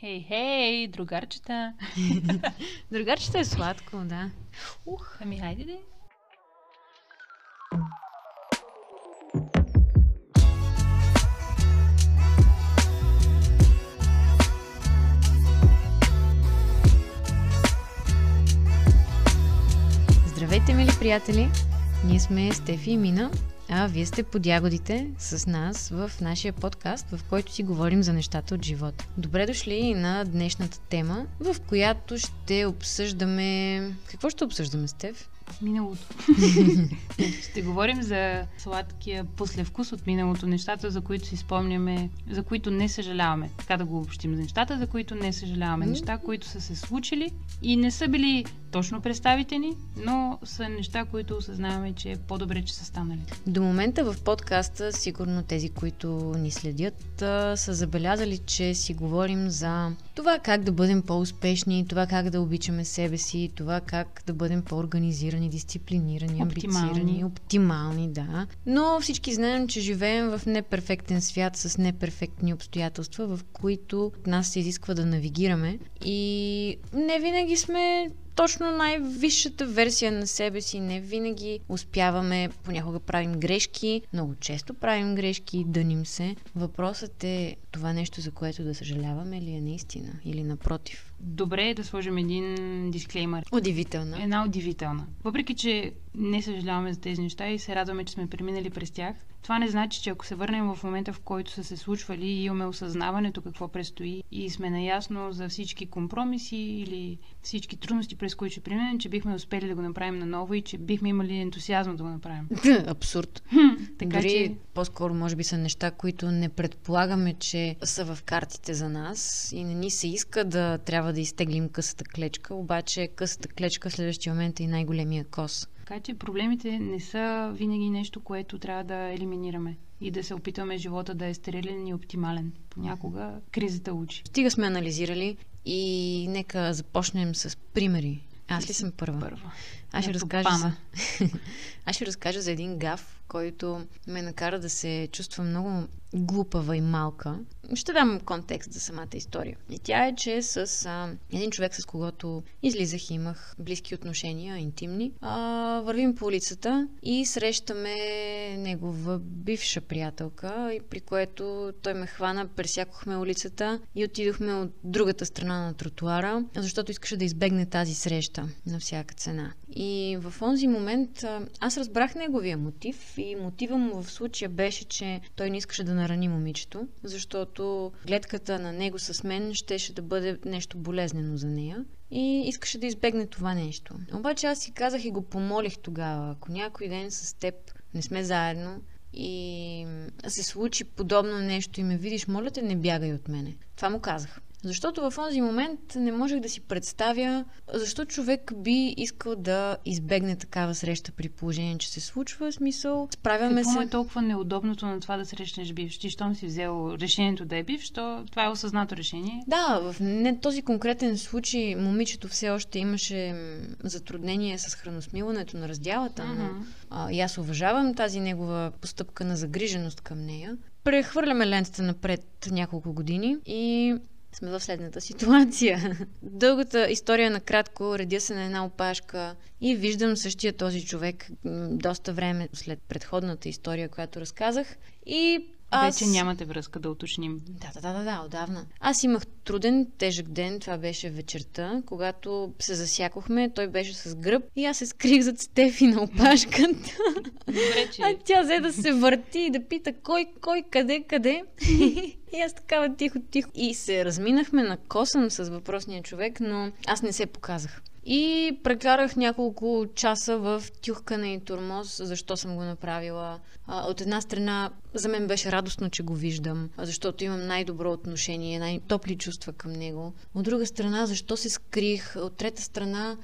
Хей, хей, другарчета! другарчета е сладко, да. Ух, ами хайде де. Здравейте, мили приятели! Ние сме Стефи и Мина а вие сте под ягодите с нас в нашия подкаст, в който си говорим за нещата от живота. Добре дошли на днешната тема, в която ще обсъждаме... Какво ще обсъждаме, Стев? миналото. Ще говорим за сладкия послевкус от миналото, нещата, за които си спомняме, за които не съжаляваме. Така да го обобщим за нещата, за които не съжаляваме. Неща, които са се случили и не са били точно представители, но са неща, които осъзнаваме, че е по-добре, че са станали. До момента в подкаста, сигурно тези, които ни следят, са забелязали, че си говорим за това как да бъдем по-успешни, това как да обичаме себе си, това как да бъдем по-организирани, дисциплинирани, оптимални. амбицирани, оптимални, да. Но всички знаем, че живеем в неперфектен свят с неперфектни обстоятелства, в които от нас се изисква да навигираме и не винаги сме точно най-висшата версия на себе си. Не винаги успяваме, понякога правим грешки, много често правим грешки, дъним се. Въпросът е това нещо, за което да съжаляваме ли е наистина или напротив добре е да сложим един дисклеймер. Удивителна. Една удивителна. Въпреки, че не съжаляваме за тези неща и се радваме, че сме преминали през тях, това не значи, че ако се върнем в момента, в който са се случвали и имаме осъзнаването какво предстои и сме наясно за всички компромиси или всички трудности, през които ще преминем, че бихме успели да го направим наново и че бихме имали ентусиазъм да го направим. Абсурд. така Дори че... по-скоро, може би, са неща, които не предполагаме, че са в картите за нас и не ни се иска да трябва трябва да изтеглим късата клечка, обаче късата клечка в следващия момент е и най-големия кос. Така че проблемите не са винаги нещо, което трябва да елиминираме и да се опитваме живота да е стерилен и оптимален. Понякога кризата учи. Стига сме анализирали и нека започнем с примери. Аз ли съм първа? Първа. Аз ще, разкажа за... Аз ще разкажа за един гаф, който ме накара да се чувства много глупава и малка. Ще дам контекст за самата история. И тя е, че с а, един човек, с когото излизах и имах близки отношения, интимни, а, вървим по улицата и срещаме негова бивша приятелка, и при което той ме хвана, пресякохме улицата и отидохме от другата страна на тротуара, защото искаше да избегне тази среща на всяка цена. И в онзи момент аз разбрах неговия мотив и мотива му в случая беше, че той не искаше да нарани момичето, защото гледката на него с мен щеше да бъде нещо болезнено за нея и искаше да избегне това нещо. Обаче аз си казах и го помолих тогава, ако някой ден с теб не сме заедно и се случи подобно нещо и ме видиш, моля те, не бягай от мене. Това му казах. Защото в този момент не можех да си представя защо човек би искал да избегне такава среща при положение, че се случва. Смисъл, справяме Какво се. е толкова неудобното на това да срещнеш бивш? Ти, щом си взел решението да е бивш, то това е осъзнато решение. Да, в не този конкретен случай момичето все още имаше затруднение с храносмилането на раздялата, mm-hmm. но а, и аз уважавам тази негова постъпка на загриженост към нея. Прехвърляме лентата напред няколко години и сме в следната ситуация. Дългата история накратко, редя се на една опашка и виждам същия този човек доста време след предходната история, която разказах и аз... Вече нямате връзка да уточним. Да, да, да, да, да, отдавна. Аз имах труден, тежък ден, това беше вечерта, когато се засякохме, той беше с гръб и аз се скрих зад Стефи на опашката. Добре, че... А тя взе да се върти и да пита кой, кой, къде, къде. И аз такава тихо, тихо. И се разминахме на косъм с въпросния човек, но аз не се показах. И прекарах няколко часа в тюхкане и турмоз, защо съм го направила. От една страна, за мен беше радостно, че го виждам, защото имам най-добро отношение, най-топли чувства към него. От друга страна, защо се скрих? От трета страна,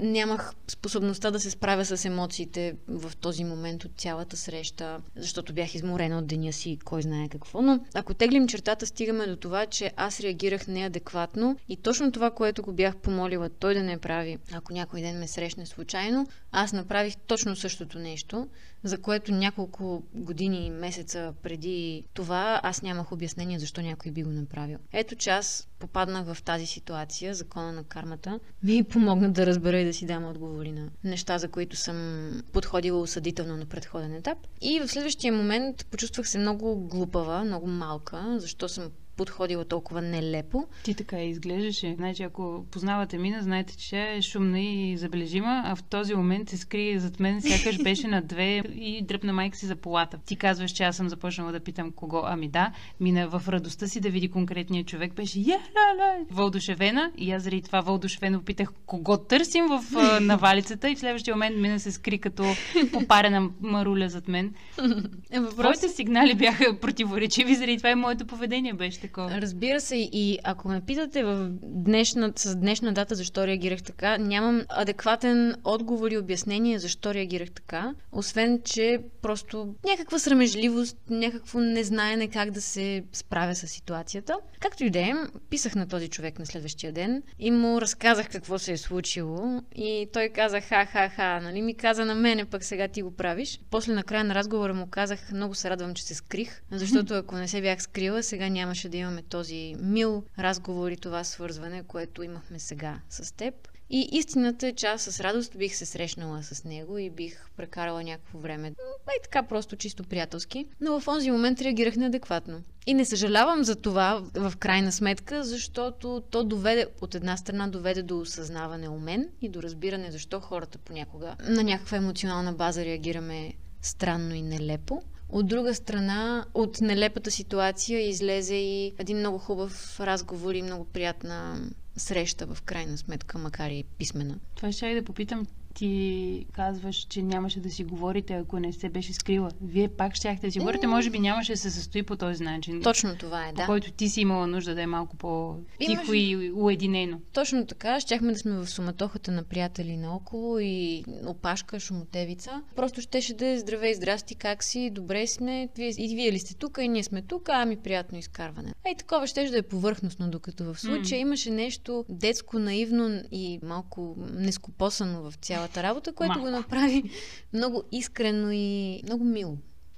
нямах способността да се справя с емоциите в този момент от цялата среща, защото бях изморена от деня си, кой знае какво. Но ако теглим чертата, стигаме до това, че аз реагирах неадекватно и точно това, което го бях помолила той да не прави, ако някой ден ме срещне случайно, аз направих точно същото нещо, за което няколко години и месеци месеца преди това аз нямах обяснение защо някой би го направил. Ето че аз попаднах в тази ситуация, закона на кармата, ми помогна да разбера и да си дам отговори на неща, за които съм подходила осъдително на предходен етап. И в следващия момент почувствах се много глупава, много малка, защо съм подходила толкова нелепо. Ти така изглеждаше. Значи, ако познавате Мина, знаете, че тя е шумна и забележима, а в този момент се скрие зад мен, сякаш беше на две и дръпна майка си за полата. Ти казваш, че аз съм започнала да питам кого. Ами да, Мина в радостта си да види конкретния човек беше я ла ла вълдушевена и аз заради това вълдушевено питах кого търсим в навалицата и в следващия момент Мина се скри като попарена маруля зад мен. Въпрос... Твоите сигнали бяха противоречиви, заради това и моето поведение беше такова. Разбира се, и ако ме питате в днешна, с днешна дата защо реагирах така, нямам адекватен отговор и обяснение защо реагирах така, освен, че просто някаква срамежливост, някакво незнаене как да се справя с ситуацията. Както и да е, писах на този човек на следващия ден и му разказах какво се е случило и той каза ха-ха-ха, нали ми каза на мене, пък сега ти го правиш. После на края на разговора му казах, много се радвам, че се скрих, защото ако не се бях скрила, сега нямаше да имаме този мил разговор и това свързване, което имахме сега с теб. И истината е, че аз с радост бих се срещнала с него и бих прекарала някакво време. Ай така просто чисто приятелски. Но в онзи момент реагирах неадекватно. И не съжалявам за това в крайна сметка, защото то доведе, от една страна доведе до осъзнаване у мен и до разбиране защо хората понякога на някаква емоционална база реагираме странно и нелепо. От друга страна, от нелепата ситуация излезе и един много хубав разговор и много приятна среща в крайна сметка, макар и писмена. Това ще да попитам, ти казваш, че нямаше да си говорите, ако не се беше скрила. Вие пак щяхте да си говорите, може би нямаше да се състои по този начин. Точно това е, да. По който ти си имала нужда да е малко по-тихо Имаш... и уединено. Точно така. Щяхме да сме в суматохата на приятели наоколо и опашка, шумотевица. Просто щеше да е здравей, здрасти, как си, добре сме, вие, и вие ли сте тук, и ние сме тук, ами приятно изкарване. Ей, такова ще да е повърхностно, докато в случая mm. имаше нещо детско, наивно и малко нескопосано в цялата цялата работа, което Малко. го направи много искрено и много мило.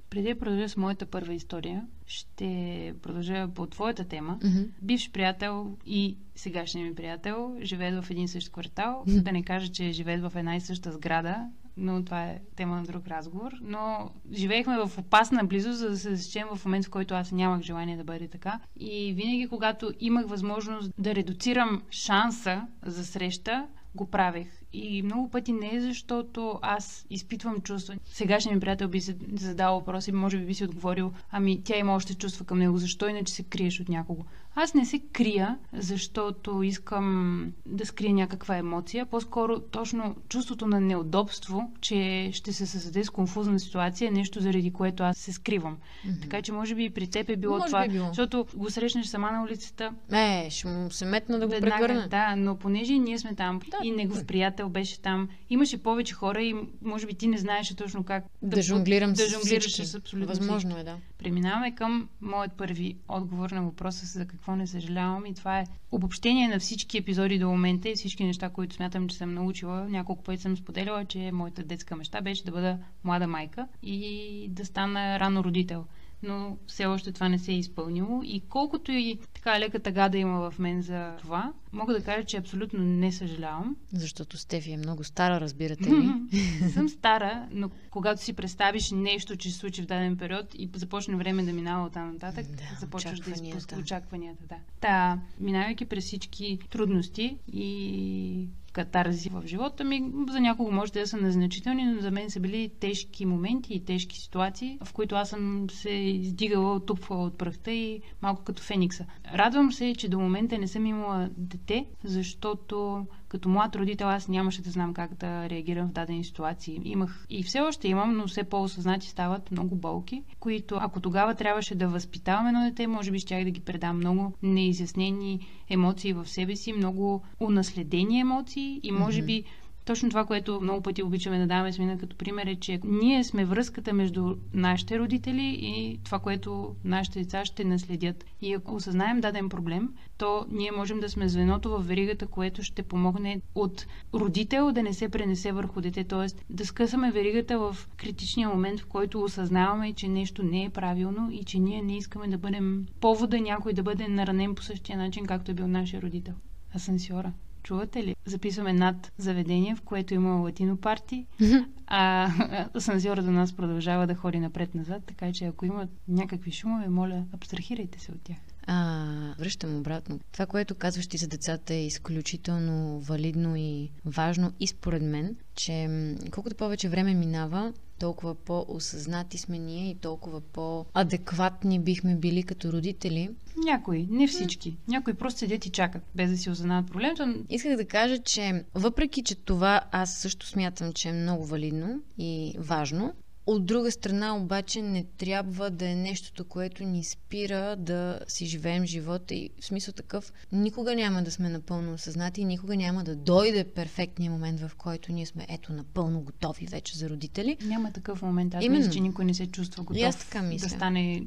Преди да продължа с моята първа история, ще продължа по твоята тема. Mm-hmm. Бивш приятел и сегашният ми приятел живеят в един същ квартал. Mm-hmm. Да не кажа, че живеят в една и съща сграда, но това е тема на друг разговор. Но живеехме в опасна близост, за да се засечем в момент, в който аз нямах желание да бъде така. И винаги, когато имах възможност да редуцирам шанса за среща, го правех. И много пъти не е защото аз изпитвам чувства. Сегашният ми приятел би се задал въпрос и може би би си отговорил, ами тя има още чувства към него, защо иначе се криеш от някого? Аз не се крия, защото искам да скрия някаква емоция. По-скоро точно чувството на неудобство, че ще се създаде с конфузна ситуация, е нещо заради което аз се скривам. Mm-hmm. Така че може би и при теб е било може това. Би било. Защото го срещнеш сама на улицата. Е, ще му се метна да го прегърне. Да, но понеже ние сме там да. и негов приятел беше там, имаше повече хора и може би ти не знаеше точно как да, да жонглирам да, жонглираш с абсолютно Възможно е, да. Преминаваме към моят първи отговор на въпроса за какво не съжалявам и това е обобщение на всички епизоди до момента и всички неща, които смятам, че съм научила. Няколко пъти съм споделяла, че моята детска мечта беше да бъда млада майка и да стана рано родител но все още това не се е изпълнило. И колкото и така лека тъга да има в мен за това, мога да кажа, че абсолютно не съжалявам. Защото Стефи е много стара, разбирате ли? Съм стара, но когато си представиш нещо, че се случи в даден период и започне време да минава от там нататък, да, започваш да изпускаш очакванията. Да. Та, минавайки през всички трудности и катарзи в живота ми. За някого може да са незначителни, но за мен са били тежки моменти и тежки ситуации, в които аз съм се издигала, отупвала от пръхта и малко като феникса. Радвам се, че до момента не съм имала дете, защото като млад родител аз нямаше да знам как да реагирам в дадени ситуации. Имах и все още имам, но все по-осъзнати стават много болки, които ако тогава трябваше да възпитавам едно дете, може би щях да ги предам много неизяснени емоции в себе си, много унаследени емоции и може mm-hmm. Точно това, което много пъти обичаме да даваме смина като пример е, че ние сме връзката между нашите родители и това, което нашите деца ще наследят. И ако осъзнаем даден проблем, то ние можем да сме звеното в веригата, което ще помогне от родител да не се пренесе върху дете, т.е. да скъсаме веригата в критичния момент, в който осъзнаваме, че нещо не е правилно и че ние не искаме да бъдем повода някой да бъде наранен по същия начин, както е бил нашия родител. Асансьора. Чувате ли? Записваме над заведение, в което има латино парти, а асансьора до нас продължава да ходи напред-назад, така че ако имат някакви шумове, моля, абстрахирайте се от тях. А, връщам обратно. Това, което казваш ти за децата е изключително валидно и важно и според мен, че колкото повече време минава, толкова по-осъзнати сме ние и толкова по-адекватни бихме били като родители. Някои, не всички. Някои просто седят и чакат, без да си осъзнават проблемата. Исках да кажа, че въпреки, че това аз също смятам, че е много валидно и важно, от друга страна обаче не трябва да е нещото, което ни спира да си живеем живота и в смисъл такъв никога няма да сме напълно осъзнати и никога няма да дойде перфектния момент, в който ние сме ето напълно готови вече за родители. Няма такъв момент. Аз Именно. мисля, че никой не се чувства готов така мисля. да стане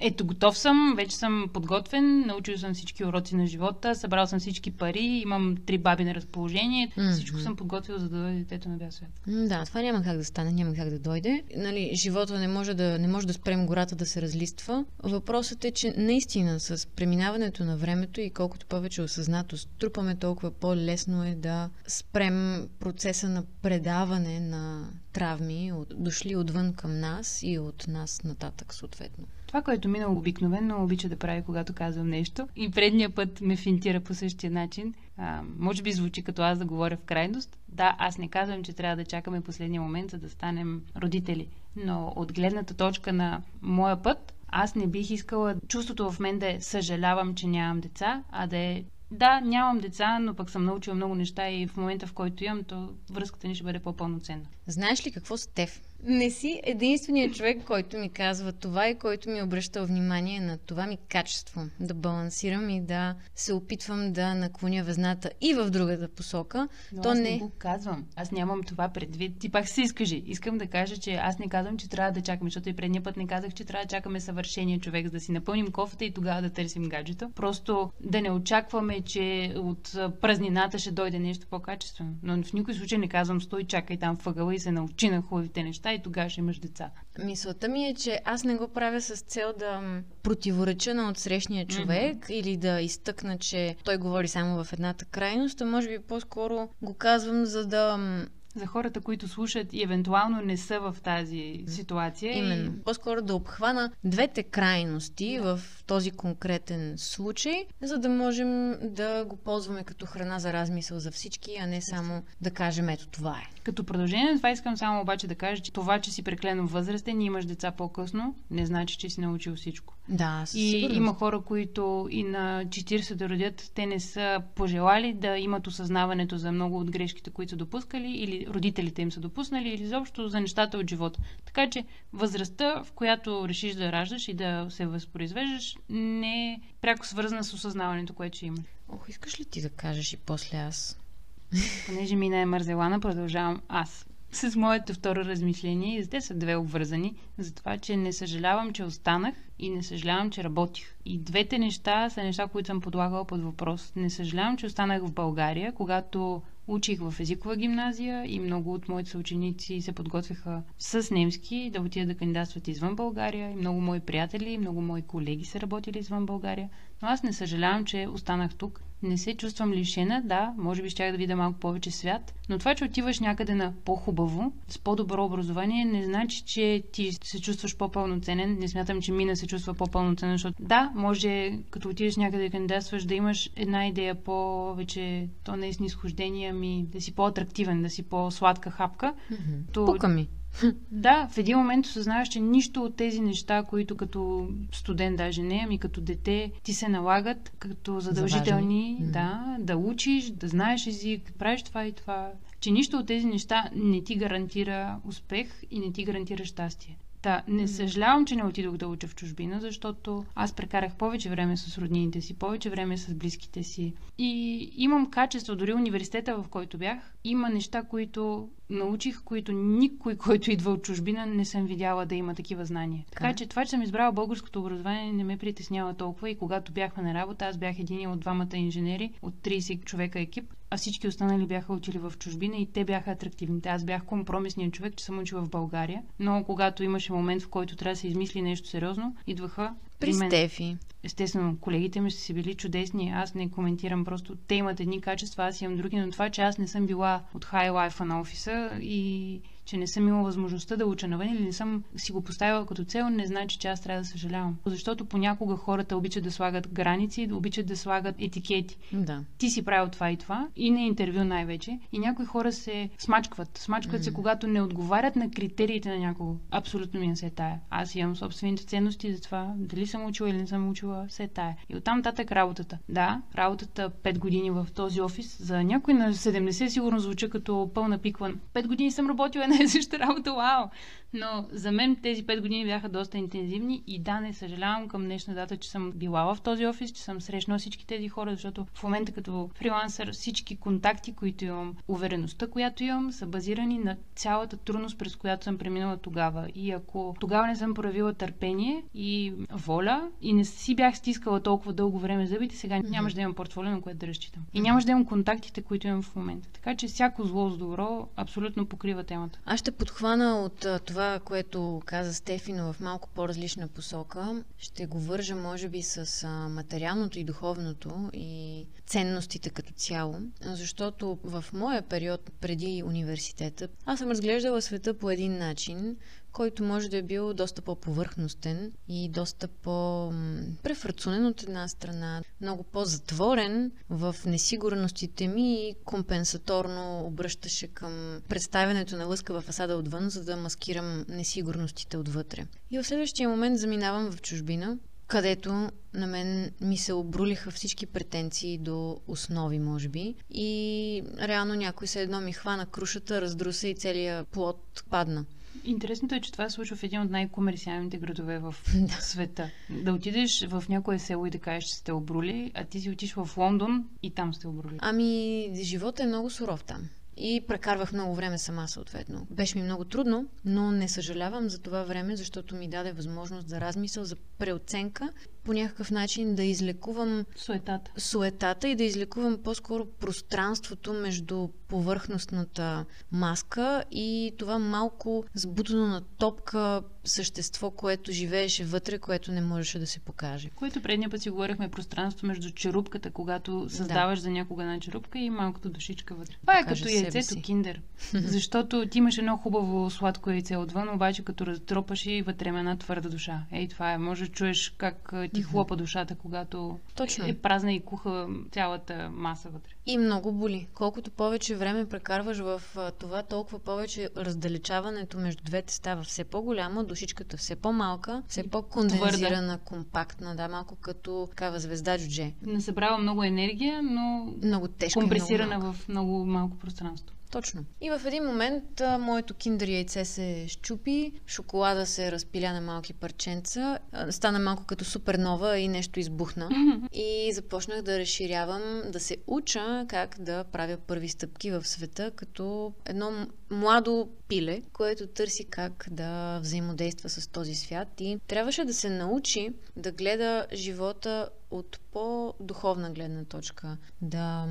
ето, готов съм, вече съм подготвен, научил съм всички уроци на живота, събрал съм всички пари, имам три баби на разположение, mm-hmm. всичко съм подготвил, за да дойде детето на бял свят. Да, това няма как да стане, няма как да дойде. Нали, живота не може да, не може да спрем гората да се разлиства. Въпросът е, че наистина с преминаването на времето и колкото повече осъзнатост трупаме, толкова по-лесно е да спрем процеса на предаване на травми, от, дошли отвън към нас и от нас нататък съответно. Това, което Мина обикновено обича да прави, когато казвам нещо, и предния път ме финтира по същия начин, а, може би звучи като аз да говоря в крайност. Да, аз не казвам, че трябва да чакаме последния момент, за да станем родители. Но от гледната точка на моя път, аз не бих искала чувството в мен да е съжалявам, че нямам деца, а да е да, нямам деца, но пък съм научила много неща и в момента, в който имам, то връзката ни ще бъде по-пълноценна. Знаеш ли какво с теб? Не си единственият човек, който ми казва това и който ми обръща внимание на това ми качество. Да балансирам и да се опитвам да наклоня везната и в другата посока. Но То аз не... не го казвам. Аз нямам това предвид. Ти пак се изкажи. Искам да кажа, че аз не казвам, че трябва да чакаме, защото и предния път не казах, че трябва да чакаме съвършения човек, за да си напълним кофата и тогава да търсим гаджето. Просто да не очакваме, че от празнината ще дойде нещо по-качествено. Но в никой случай не казвам, стой, чакай там въгъла и се научи на хубавите неща и тогава ще имаш деца. Мисълта ми е, че аз не го правя с цел да противореча на отсрещния човек mm-hmm. или да изтъкна, че той говори само в едната крайност, а може би по-скоро го казвам, за да за хората, които слушат и евентуално не са в тази ситуация. Именно. И... По-скоро да обхвана двете крайности да. в този конкретен случай, за да можем да го ползваме като храна за размисъл за всички, а не само да кажем ето това е. Като продължение на това искам само обаче да кажа, че това, че си преклено възрастен и имаш деца по-късно, не значи, че си научил всичко. Да, И сигурност. има хора, които и на 40 да родят, те не са пожелали да имат осъзнаването за много от грешките, които са допускали, или родителите им са допуснали, или изобщо за нещата от живота. Така че възрастта, в която решиш да раждаш и да се възпроизвеждаш, не е пряко свързана с осъзнаването, което ще имаш. Ох, искаш ли ти да кажеш и после аз? Понеже мина е мързелана, продължавам аз с моето второ размишление и те са две обвързани, за това, че не съжалявам, че останах и не съжалявам, че работих. И двете неща са неща, които съм подлагала под въпрос. Не съжалявам, че останах в България, когато учих в езикова гимназия и много от моите съученици се подготвяха с немски да отидат да кандидатстват извън България и много мои приятели, много мои колеги са работили извън България. Но аз не съжалявам, че останах тук не се чувствам лишена, да, може би щях да видя малко повече свят, но това, че отиваш някъде на по-хубаво, с по-добро образование, не значи, че ти се чувстваш по-пълноценен. Не смятам, че Мина се чувства по-пълноценен, защото да, може като отидеш някъде да кандидатстваш, да имаш една идея повече, то не е снисхождение, ами да си по-атрактивен, да си по-сладка хапка. Mm-hmm. То... Пука ми. Да, в един момент осъзнаваш, че нищо от тези неща, които като студент даже не, ами като дете ти се налагат като задължителни, да, да учиш, да знаеш език, да правиш това и това, че нищо от тези неща не ти гарантира успех и не ти гарантира щастие. Та, не съжалявам, че не отидох да уча в чужбина, защото аз прекарах повече време с роднините си, повече време с близките си. И имам качество, дори университета, в който бях, има неща, които научих, които никой, който идва от чужбина, не съм видяла да има такива знания. Така, така че това, че съм избрала българското образование, не ме притеснява толкова. И когато бяхме на работа, аз бях един от двамата инженери от 30 човека екип, а всички останали бяха отили в чужбина и те бяха атрактивните. Аз бях компромисният човек, че съм учила в България, но когато имаше момент, в който трябва да се измисли нещо сериозно, идваха при мен. Стефи. Естествено, колегите ми са си били чудесни. Аз не коментирам просто. Те имат едни качества, аз имам други, но това, че аз не съм била от хай лайфа на офиса и че не съм имала възможността да уча навън или не съм си го поставила като цел, не значи, че аз трябва да съжалявам. Защото понякога хората обичат да слагат граници, обичат да слагат етикети. Да. Ти си правил това и това, и на интервю най-вече. И някои хора се смачкват. Смачкват mm. се, когато не отговарят на критериите на някого. Абсолютно ми не се тая. Аз имам собствените ценности за това, дали съм учила или не съм учила, се тая. И оттам татък работата. Да, работата 5 години в този офис, за някой на 70 сигурно звуча като пълна пиква. 5 години съм работила една и съща работа, вау! Но за мен тези 5 години бяха доста интензивни и да, не съжалявам към днешна дата, че съм била в този офис, че съм срещнала всички тези хора, защото в момента като фрилансър всички контакти, които имам, увереността, която имам, са базирани на цялата трудност, през която съм преминала тогава. И ако тогава не съм проявила търпение и воля и не си бях стискала толкова дълго време зъбите, сега mm-hmm. нямаш да имам портфолио, на което да разчитам. И нямаш да имам контактите, които имам в момента. Така че всяко зло с добро абсолютно покрива темата. Аз ще подхвана от това, което каза Стефи, но в малко по-различна посока. Ще го вържа, може би, с материалното и духовното и ценностите като цяло, защото в моя период преди университета аз съм разглеждала света по един начин, който може да е бил доста по-повърхностен и доста по-префрацунен от една страна, много по-затворен в несигурностите ми и компенсаторно обръщаше към представянето на лъскава фасада отвън, за да маскирам несигурностите отвътре. И в следващия момент заминавам в чужбина, където на мен ми се обрулиха всички претенции до основи, може би. И реално някой се едно ми хвана крушата, раздруса и целият плод падна. Интересното е, че това се случва в един от най-комерциалните градове в света. Да отидеш в някое село и да кажеш, че сте обрули, а ти си отиш в Лондон и там сте обрули. Ами, живота е много суров там. И прекарвах много време сама, съответно. Беше ми много трудно, но не съжалявам за това време, защото ми даде възможност за размисъл, за преоценка по някакъв начин да излекувам суетата. суетата и да излекувам по-скоро пространството между повърхностната маска и това малко сбутано на топка същество, което живееше вътре, което не можеше да се покаже. Което предния път си говорихме пространство между черупката, когато създаваш да. за някога една черупка и малкото душичка вътре. Това е като яйцето киндер. Защото ти имаш едно хубаво сладко яйце отвън, обаче като разтропаш и вътре една твърда душа. Ей, това е. Може да чуеш как ти хлопа душата, когато Точно. е празна и куха цялата маса вътре. И много боли. Колкото повече време прекарваш в това, толкова повече раздалечаването между двете става все по-голямо, душичката все по-малка, все по-кондензирана, компактна, да, малко като такава звезда джудже. Не събрава много енергия, но много тежко компресирана много в много малко пространство. Точно. И в един момент а, моето киндер яйце се щупи, шоколада се разпиля на малки парченца, а, стана малко като супернова и нещо избухна. И започнах да разширявам, да се уча как да правя първи стъпки в света, като едно младо пиле, което търси как да взаимодейства с този свят и трябваше да се научи да гледа живота от по-духовна гледна точка, да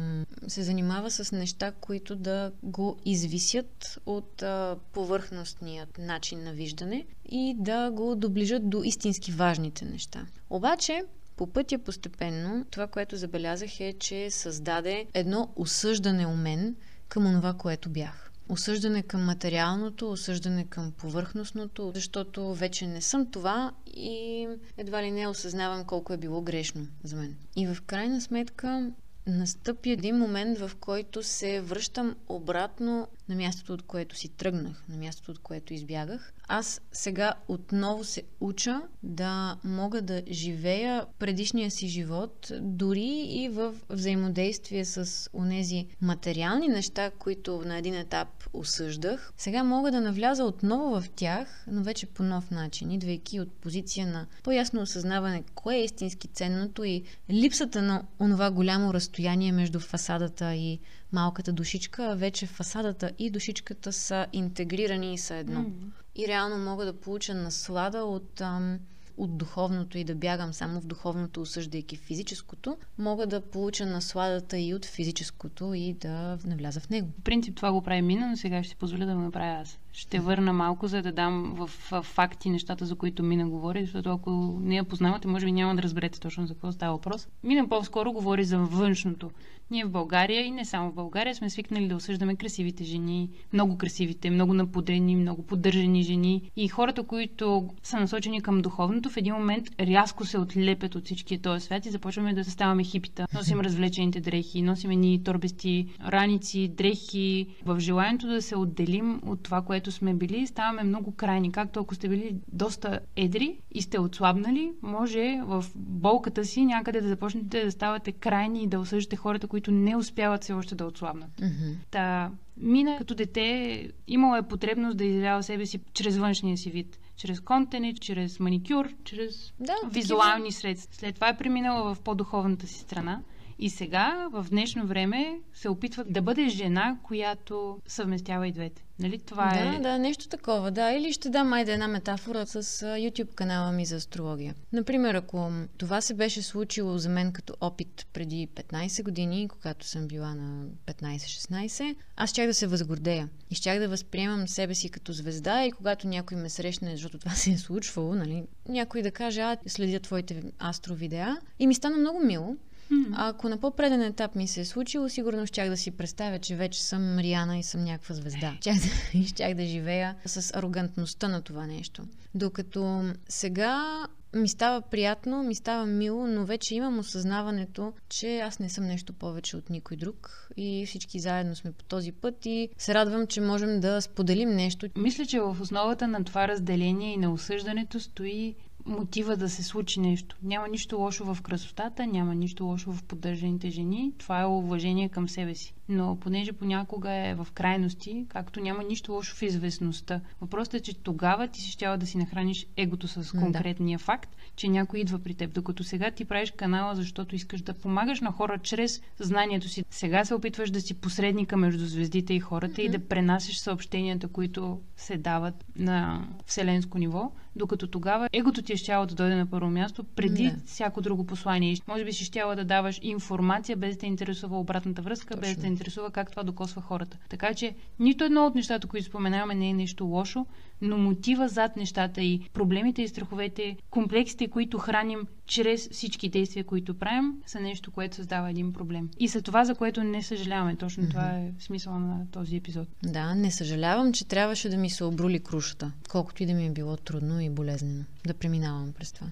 се занимава с неща, които да го извисят от а, повърхностният начин на виждане и да го доближат до истински важните неща. Обаче, по пътя постепенно, това, което забелязах е, че създаде едно осъждане у мен към това, което бях осъждане към материалното, осъждане към повърхностното, защото вече не съм това и едва ли не осъзнавам колко е било грешно за мен. И в крайна сметка настъпи един момент, в който се връщам обратно на мястото, от което си тръгнах, на мястото, от което избягах. Аз сега отново се уча да мога да живея предишния си живот, дори и в взаимодействие с онези материални неща, които на един етап осъждах. Сега мога да навляза отново в тях, но вече по нов начин, идвайки от позиция на по-ясно осъзнаване кое е истински ценното и липсата на онова голямо разстояние между фасадата и малката душичка, вече фасадата и душичката са интегрирани и са едно. Mm. И реално мога да получа наслада от, ам, от духовното и да бягам само в духовното, осъждайки физическото, мога да получа насладата и от физическото и да навляза в него. В принцип това го прави Мина, но сега ще си позволя да го направя аз ще върна малко, за да дам в, факти нещата, за които Мина говори, защото ако не я познавате, може би няма да разберете точно за какво става въпрос. Мина по-скоро говори за външното. Ние в България и не само в България сме свикнали да осъждаме красивите жени, много красивите, много напудрени, много поддържани жени и хората, които са насочени към духовното, в един момент рязко се отлепят от всичкия този свят и започваме да ставаме хипита. Носим развлечените дрехи, носим ни торбести раници, дрехи, в желанието да се отделим от това, което което сме били, ставаме много крайни. Както ако сте били доста едри и сте отслабнали, може в болката си някъде да започнете да ставате крайни и да осъждате хората, които не успяват все още да отслабнат. Mm-hmm. Та, Мина като дете имала е потребност да изявява себе си чрез външния си вид. Чрез контени, чрез маникюр, чрез да, визуални такива. средства. След това е преминала в по-духовната си страна. И сега, в днешно време, се опитва да бъде жена, която съвместява и двете. Нали? Това да, е... Да, нещо такова, да. Или ще дам айде една метафора с YouTube канала ми за астрология. Например, ако това се беше случило за мен като опит преди 15 години, когато съм била на 15-16, аз щях да се възгордея. И щях да възприемам себе си като звезда и когато някой ме срещне, защото това се е случвало, нали, някой да каже, а, следя твоите астровидеа. И ми стана много мило, Mm-hmm. Ако на по-преден етап ми се е случило, сигурно щях да си представя, че вече съм Риана и съм някаква звезда. Щях да, щях да живея с арогантността на това нещо. Докато сега ми става приятно, ми става мило, но вече имам осъзнаването, че аз не съм нещо повече от никой друг и всички заедно сме по този път и се радвам, че можем да споделим нещо. Мисля, че в основата на това разделение и на осъждането стои мотива да се случи нещо. Няма нищо лошо в красотата, няма нищо лошо в поддържаните жени. Това е уважение към себе си. Но понеже понякога е в крайности, както няма нищо лошо в известността. Въпросът е, че тогава ти си щяла да си нахраниш егото с конкретния да. факт, че някой идва при теб. Докато сега ти правиш канала, защото искаш да помагаш на хора чрез знанието си. Сега се опитваш да си посредника между звездите и хората mm-hmm. и да пренасиш съобщенията, които се дават на вселенско ниво, докато тогава егото ти е щяло да дойде на първо място преди да. всяко друго послание. Може би си щяла да даваш информация, без да те интересува обратната връзка, Точно. без да те интересува как това докосва хората. Така че нито едно от нещата, които споменаваме, не е нещо лошо, но мотива зад нещата и проблемите и страховете, комплексите, които храним чрез всички действия, които правим, са нещо, което създава един проблем. И за това, за което не съжаляваме. Точно mm-hmm. това е смисъл на този епизод. Да, не съжалявам, че трябваше да ми се обрули крушата, колкото и да ми е било трудно и болезнено да преминавам през това.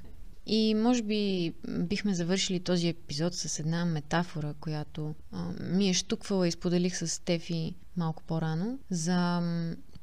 И може би бихме завършили този епизод с една метафора, която а, ми е штуквала и споделих с Стефи малко по-рано, за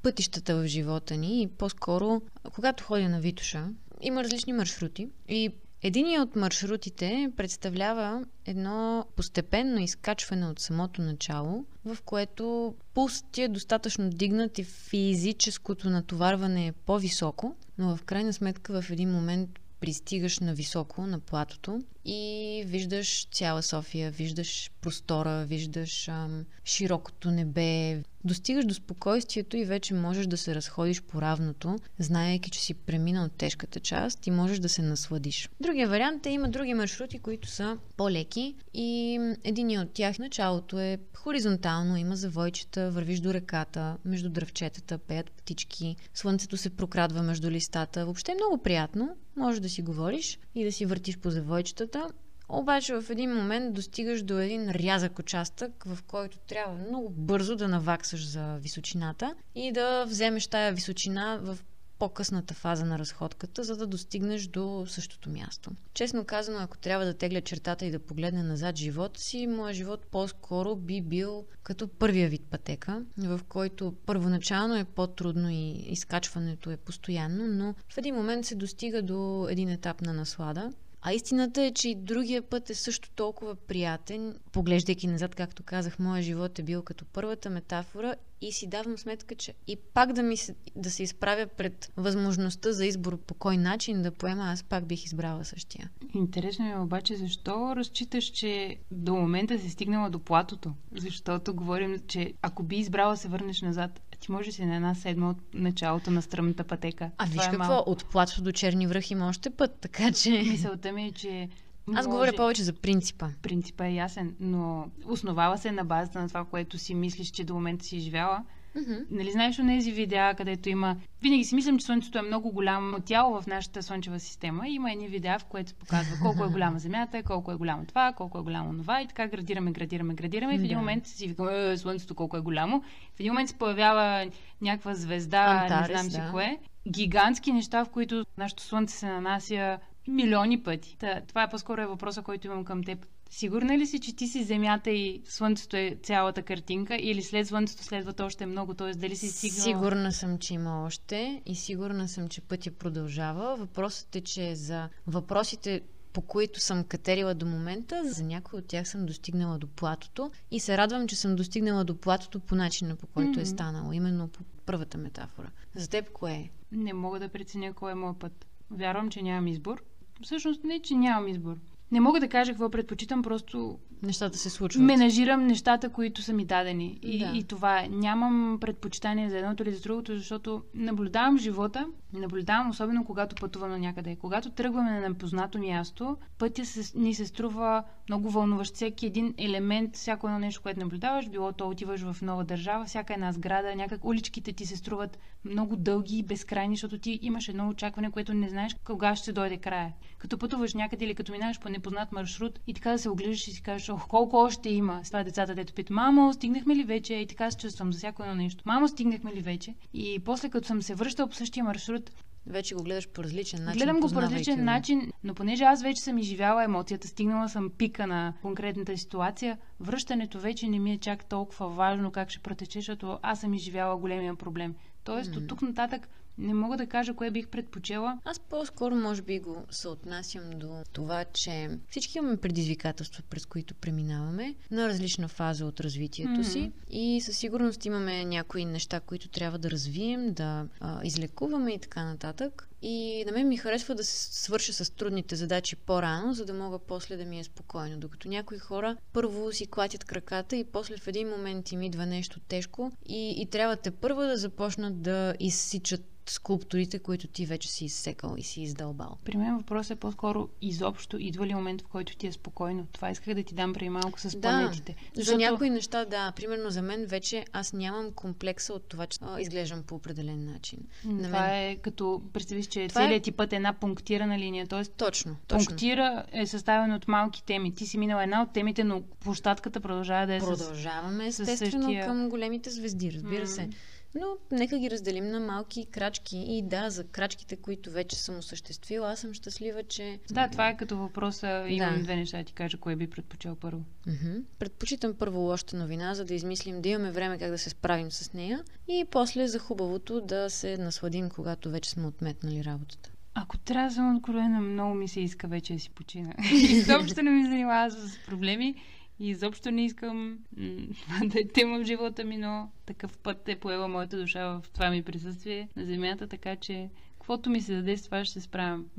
пътищата в живота ни и по-скоро, когато ходя на Витуша, има различни маршрути и Единият от маршрутите представлява едно постепенно изкачване от самото начало, в което пулсът ти е достатъчно дигнат и физическото натоварване е по-високо, но в крайна сметка в един момент пристигаш на високо, на платото и виждаш цяла София, виждаш простора, виждаш ам, широкото небе, достигаш до спокойствието и вече можеш да се разходиш по равното, знаеки, че си преминал тежката част и можеш да се насладиш. Другия вариант е има други маршрути, които са по-леки и един от тях началото е хоризонтално, има завойчета, вървиш до реката, между дръвчетата, пеят птички, слънцето се прокрадва между листата. Въобще е много приятно, може да си говориш и да си въртиш по завойчетата обаче в един момент достигаш до един рязък участък, в който трябва много бързо да наваксаш за височината и да вземеш тая височина в по-късната фаза на разходката, за да достигнеш до същото място. Честно казано, ако трябва да тегля чертата и да погледне назад живота си, моят живот по-скоро би бил като първия вид пътека, в който първоначално е по-трудно и изкачването е постоянно, но в един момент се достига до един етап на наслада, а истината е, че и другия път е също толкова приятен. Поглеждайки назад, както казах, моят живот е бил като първата метафора и си давам сметка, че и пак да, ми се, да се изправя пред възможността за избор по кой начин да поема, аз пак бих избрала същия. Интересно е обаче защо разчиташ, че до момента си стигнала до платото? Защото говорим, че ако би избрала се върнеш назад, ти може си на една седма от началото на стръмната пътека. А виж е какво, малко. от плато до черни връх има още път, така че... Мисълта ми е, че аз може... говоря повече за принципа. Принципа е ясен, но основава се на базата на това, което си мислиш, че до момента си живяла. Mm-hmm. Нали знаеш от тези видеа, където има... Винаги си мислям, че Слънцето е много голямо тяло в нашата Слънчева система. Има едни видеа, в които се показва колко е голяма Земята, колко е голямо това, колко е голямо това и така градираме, градираме, градираме. И в един да. момент си викаме, Слънцето колко е голямо. В един момент се появява някаква звезда, Антарес, не знам да. си кое. Гигантски неща, в които нашето Слънце се нанася милиони пъти. Та, това е по-скоро е въпроса, който имам към теб. Сигурна ли си, че ти си Земята и Слънцето е цялата картинка или след Слънцето следват още много? Т.е. дали си стигнала... Сигурна съм, че има още и сигурна съм, че пътя продължава. Въпросът е, че за въпросите по които съм катерила до момента, за някои от тях съм достигнала до платото и се радвам, че съм достигнала до платото по начина, по който mm-hmm. е станало, именно по първата метафора. За теб кое е? Не мога да преценя кой е моят път. Вярвам, че нямам избор. Всъщност не, че нямам избор. Не мога да кажа какво предпочитам, просто нещата се случват. Менажирам нещата, които са ми дадени. И, да. и това е. Нямам предпочитание за едното или за другото, защото наблюдавам живота, наблюдавам особено когато пътувам на някъде. Когато тръгваме на непознато място, пътя се, ни се струва много вълнуващ. Всеки един елемент, всяко едно нещо, което наблюдаваш, било то отиваш в нова държава, всяка една сграда, някак уличките ти се струват много дълги и безкрайни, защото ти имаш едно очакване, което не знаеш кога ще дойде края. Като пътуваш някъде или като минаваш по непознат маршрут и така да се оглеждаш и си кажеш, ох, колко още има. С това децата, дето питат, мамо, стигнахме ли вече? И така се чувствам за всяко едно нещо. Мамо, стигнахме ли вече? И после, като съм се връщал по същия маршрут, вече го гледаш по различен начин. Гледам го по различен го. начин, но понеже аз вече съм изживяла емоцията, стигнала съм пика на конкретната ситуация, връщането вече не ми е чак толкова важно как ще протече, защото аз съм изживяла големия проблем. Тоест, mm-hmm. от тук нататък не мога да кажа кое бих предпочела. Аз по-скоро може би го съотнасям до това, че всички имаме предизвикателства, през които преминаваме на различна фаза от развитието mm-hmm. си и със сигурност имаме някои неща, които трябва да развием, да а, излекуваме и така нататък. И на мен ми харесва да се свърша с трудните задачи по-рано, за да мога после да ми е спокойно. Докато някои хора първо си клатят краката и после в един момент им идва нещо тежко и, и трябва те първо да започнат да изсичат скулптурите, които ти вече си изсекал и си издълбал. При мен въпросът е по-скоро изобщо идва ли момент, в който ти е спокойно. Това исках да ти дам преди малко с планетите. Да, защото... За някои неща, да. Примерно за мен вече аз нямам комплекса от това, че а, изглеждам по определен начин. На това мен... е като представиш, че това целият е... ти път е една пунктирана линия. Тоест, точно, точно. Пунктира е съставен от малки теми. Ти си минала една от темите, но площадката продължава да е Продължаваме, с... естествено, същия... към големите звезди, разбира mm. се. Но нека ги разделим на малки крачки. И да, за крачките, които вече съм осъществила, аз съм щастлива, че... Да, това е като въпроса. Имам да. две неща да ти кажа, кое би предпочел първо. Mm-hmm. Предпочитам първо лоша новина, за да измислим да имаме време как да се справим с нея. И после за хубавото да се насладим, когато вече сме отметнали работата. Ако трябва да съм откровена, много ми се иска вече да си почина. Изобщо не ми занимава с проблеми и изобщо не искам да е тема в живота ми, но такъв път е поела моята душа в това ми присъствие на земята, така че каквото ми се даде, с това ще се справям.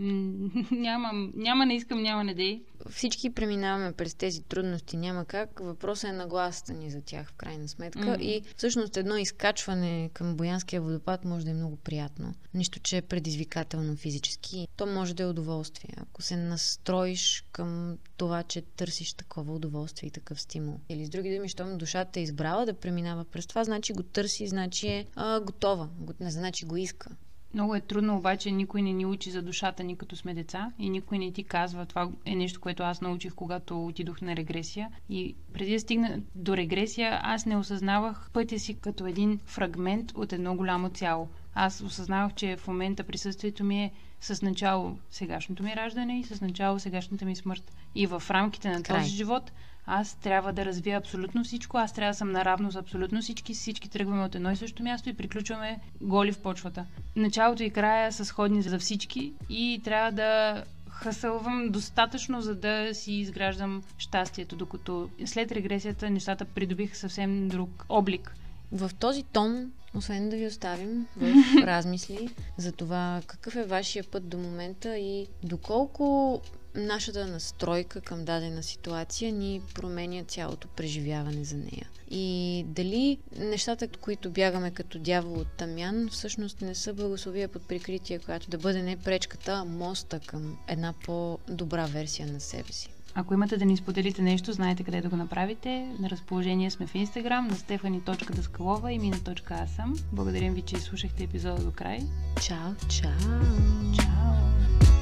Нямам, няма не искам, няма не дей. Всички преминаваме през тези трудности, няма как. Въпросът е на гласата ни за тях, в крайна сметка. Mm-hmm. И всъщност едно изкачване към Боянския водопад може да е много приятно. Нищо, че е предизвикателно физически. То може да е удоволствие. Ако се настроиш към това, че търсиш такова удоволствие и такъв стимул. Или с други думи, щом душата е избрала да преминава през това, значи го търси, значи е а, готова. Не значи го иска. Много е трудно, обаче никой не ни учи за душата ни като сме деца и никой не ти казва. Това е нещо, което аз научих, когато отидох на регресия. И преди да стигна до регресия, аз не осъзнавах пътя си като един фрагмент от едно голямо цяло. аз осъзнавах, че в момента присъствието ми е с начало сегашното ми раждане и с начало сегашната ми смърт. И в рамките на Край. този живот аз трябва да развия абсолютно всичко, аз трябва да съм наравно с абсолютно всички, всички тръгваме от едно и също място и приключваме голи в почвата. Началото и края са сходни за всички и трябва да хасълвам достатъчно, за да си изграждам щастието, докато след регресията нещата придобиха съвсем друг облик. В този тон, освен да ви оставим в размисли за това какъв е вашия път до момента и доколко нашата настройка към дадена ситуация ни променя цялото преживяване за нея. И дали нещата, които бягаме като дявол от тамян, всъщност не са благословия под прикритие, която да бъде не пречката, а моста към една по-добра версия на себе си. Ако имате да ни споделите нещо, знаете къде да го направите. На разположение сме в Инстаграм на stefani.daskалова и mina.asam. Благодарим ви, че изслушахте епизода до край. Чао, чао! Чао!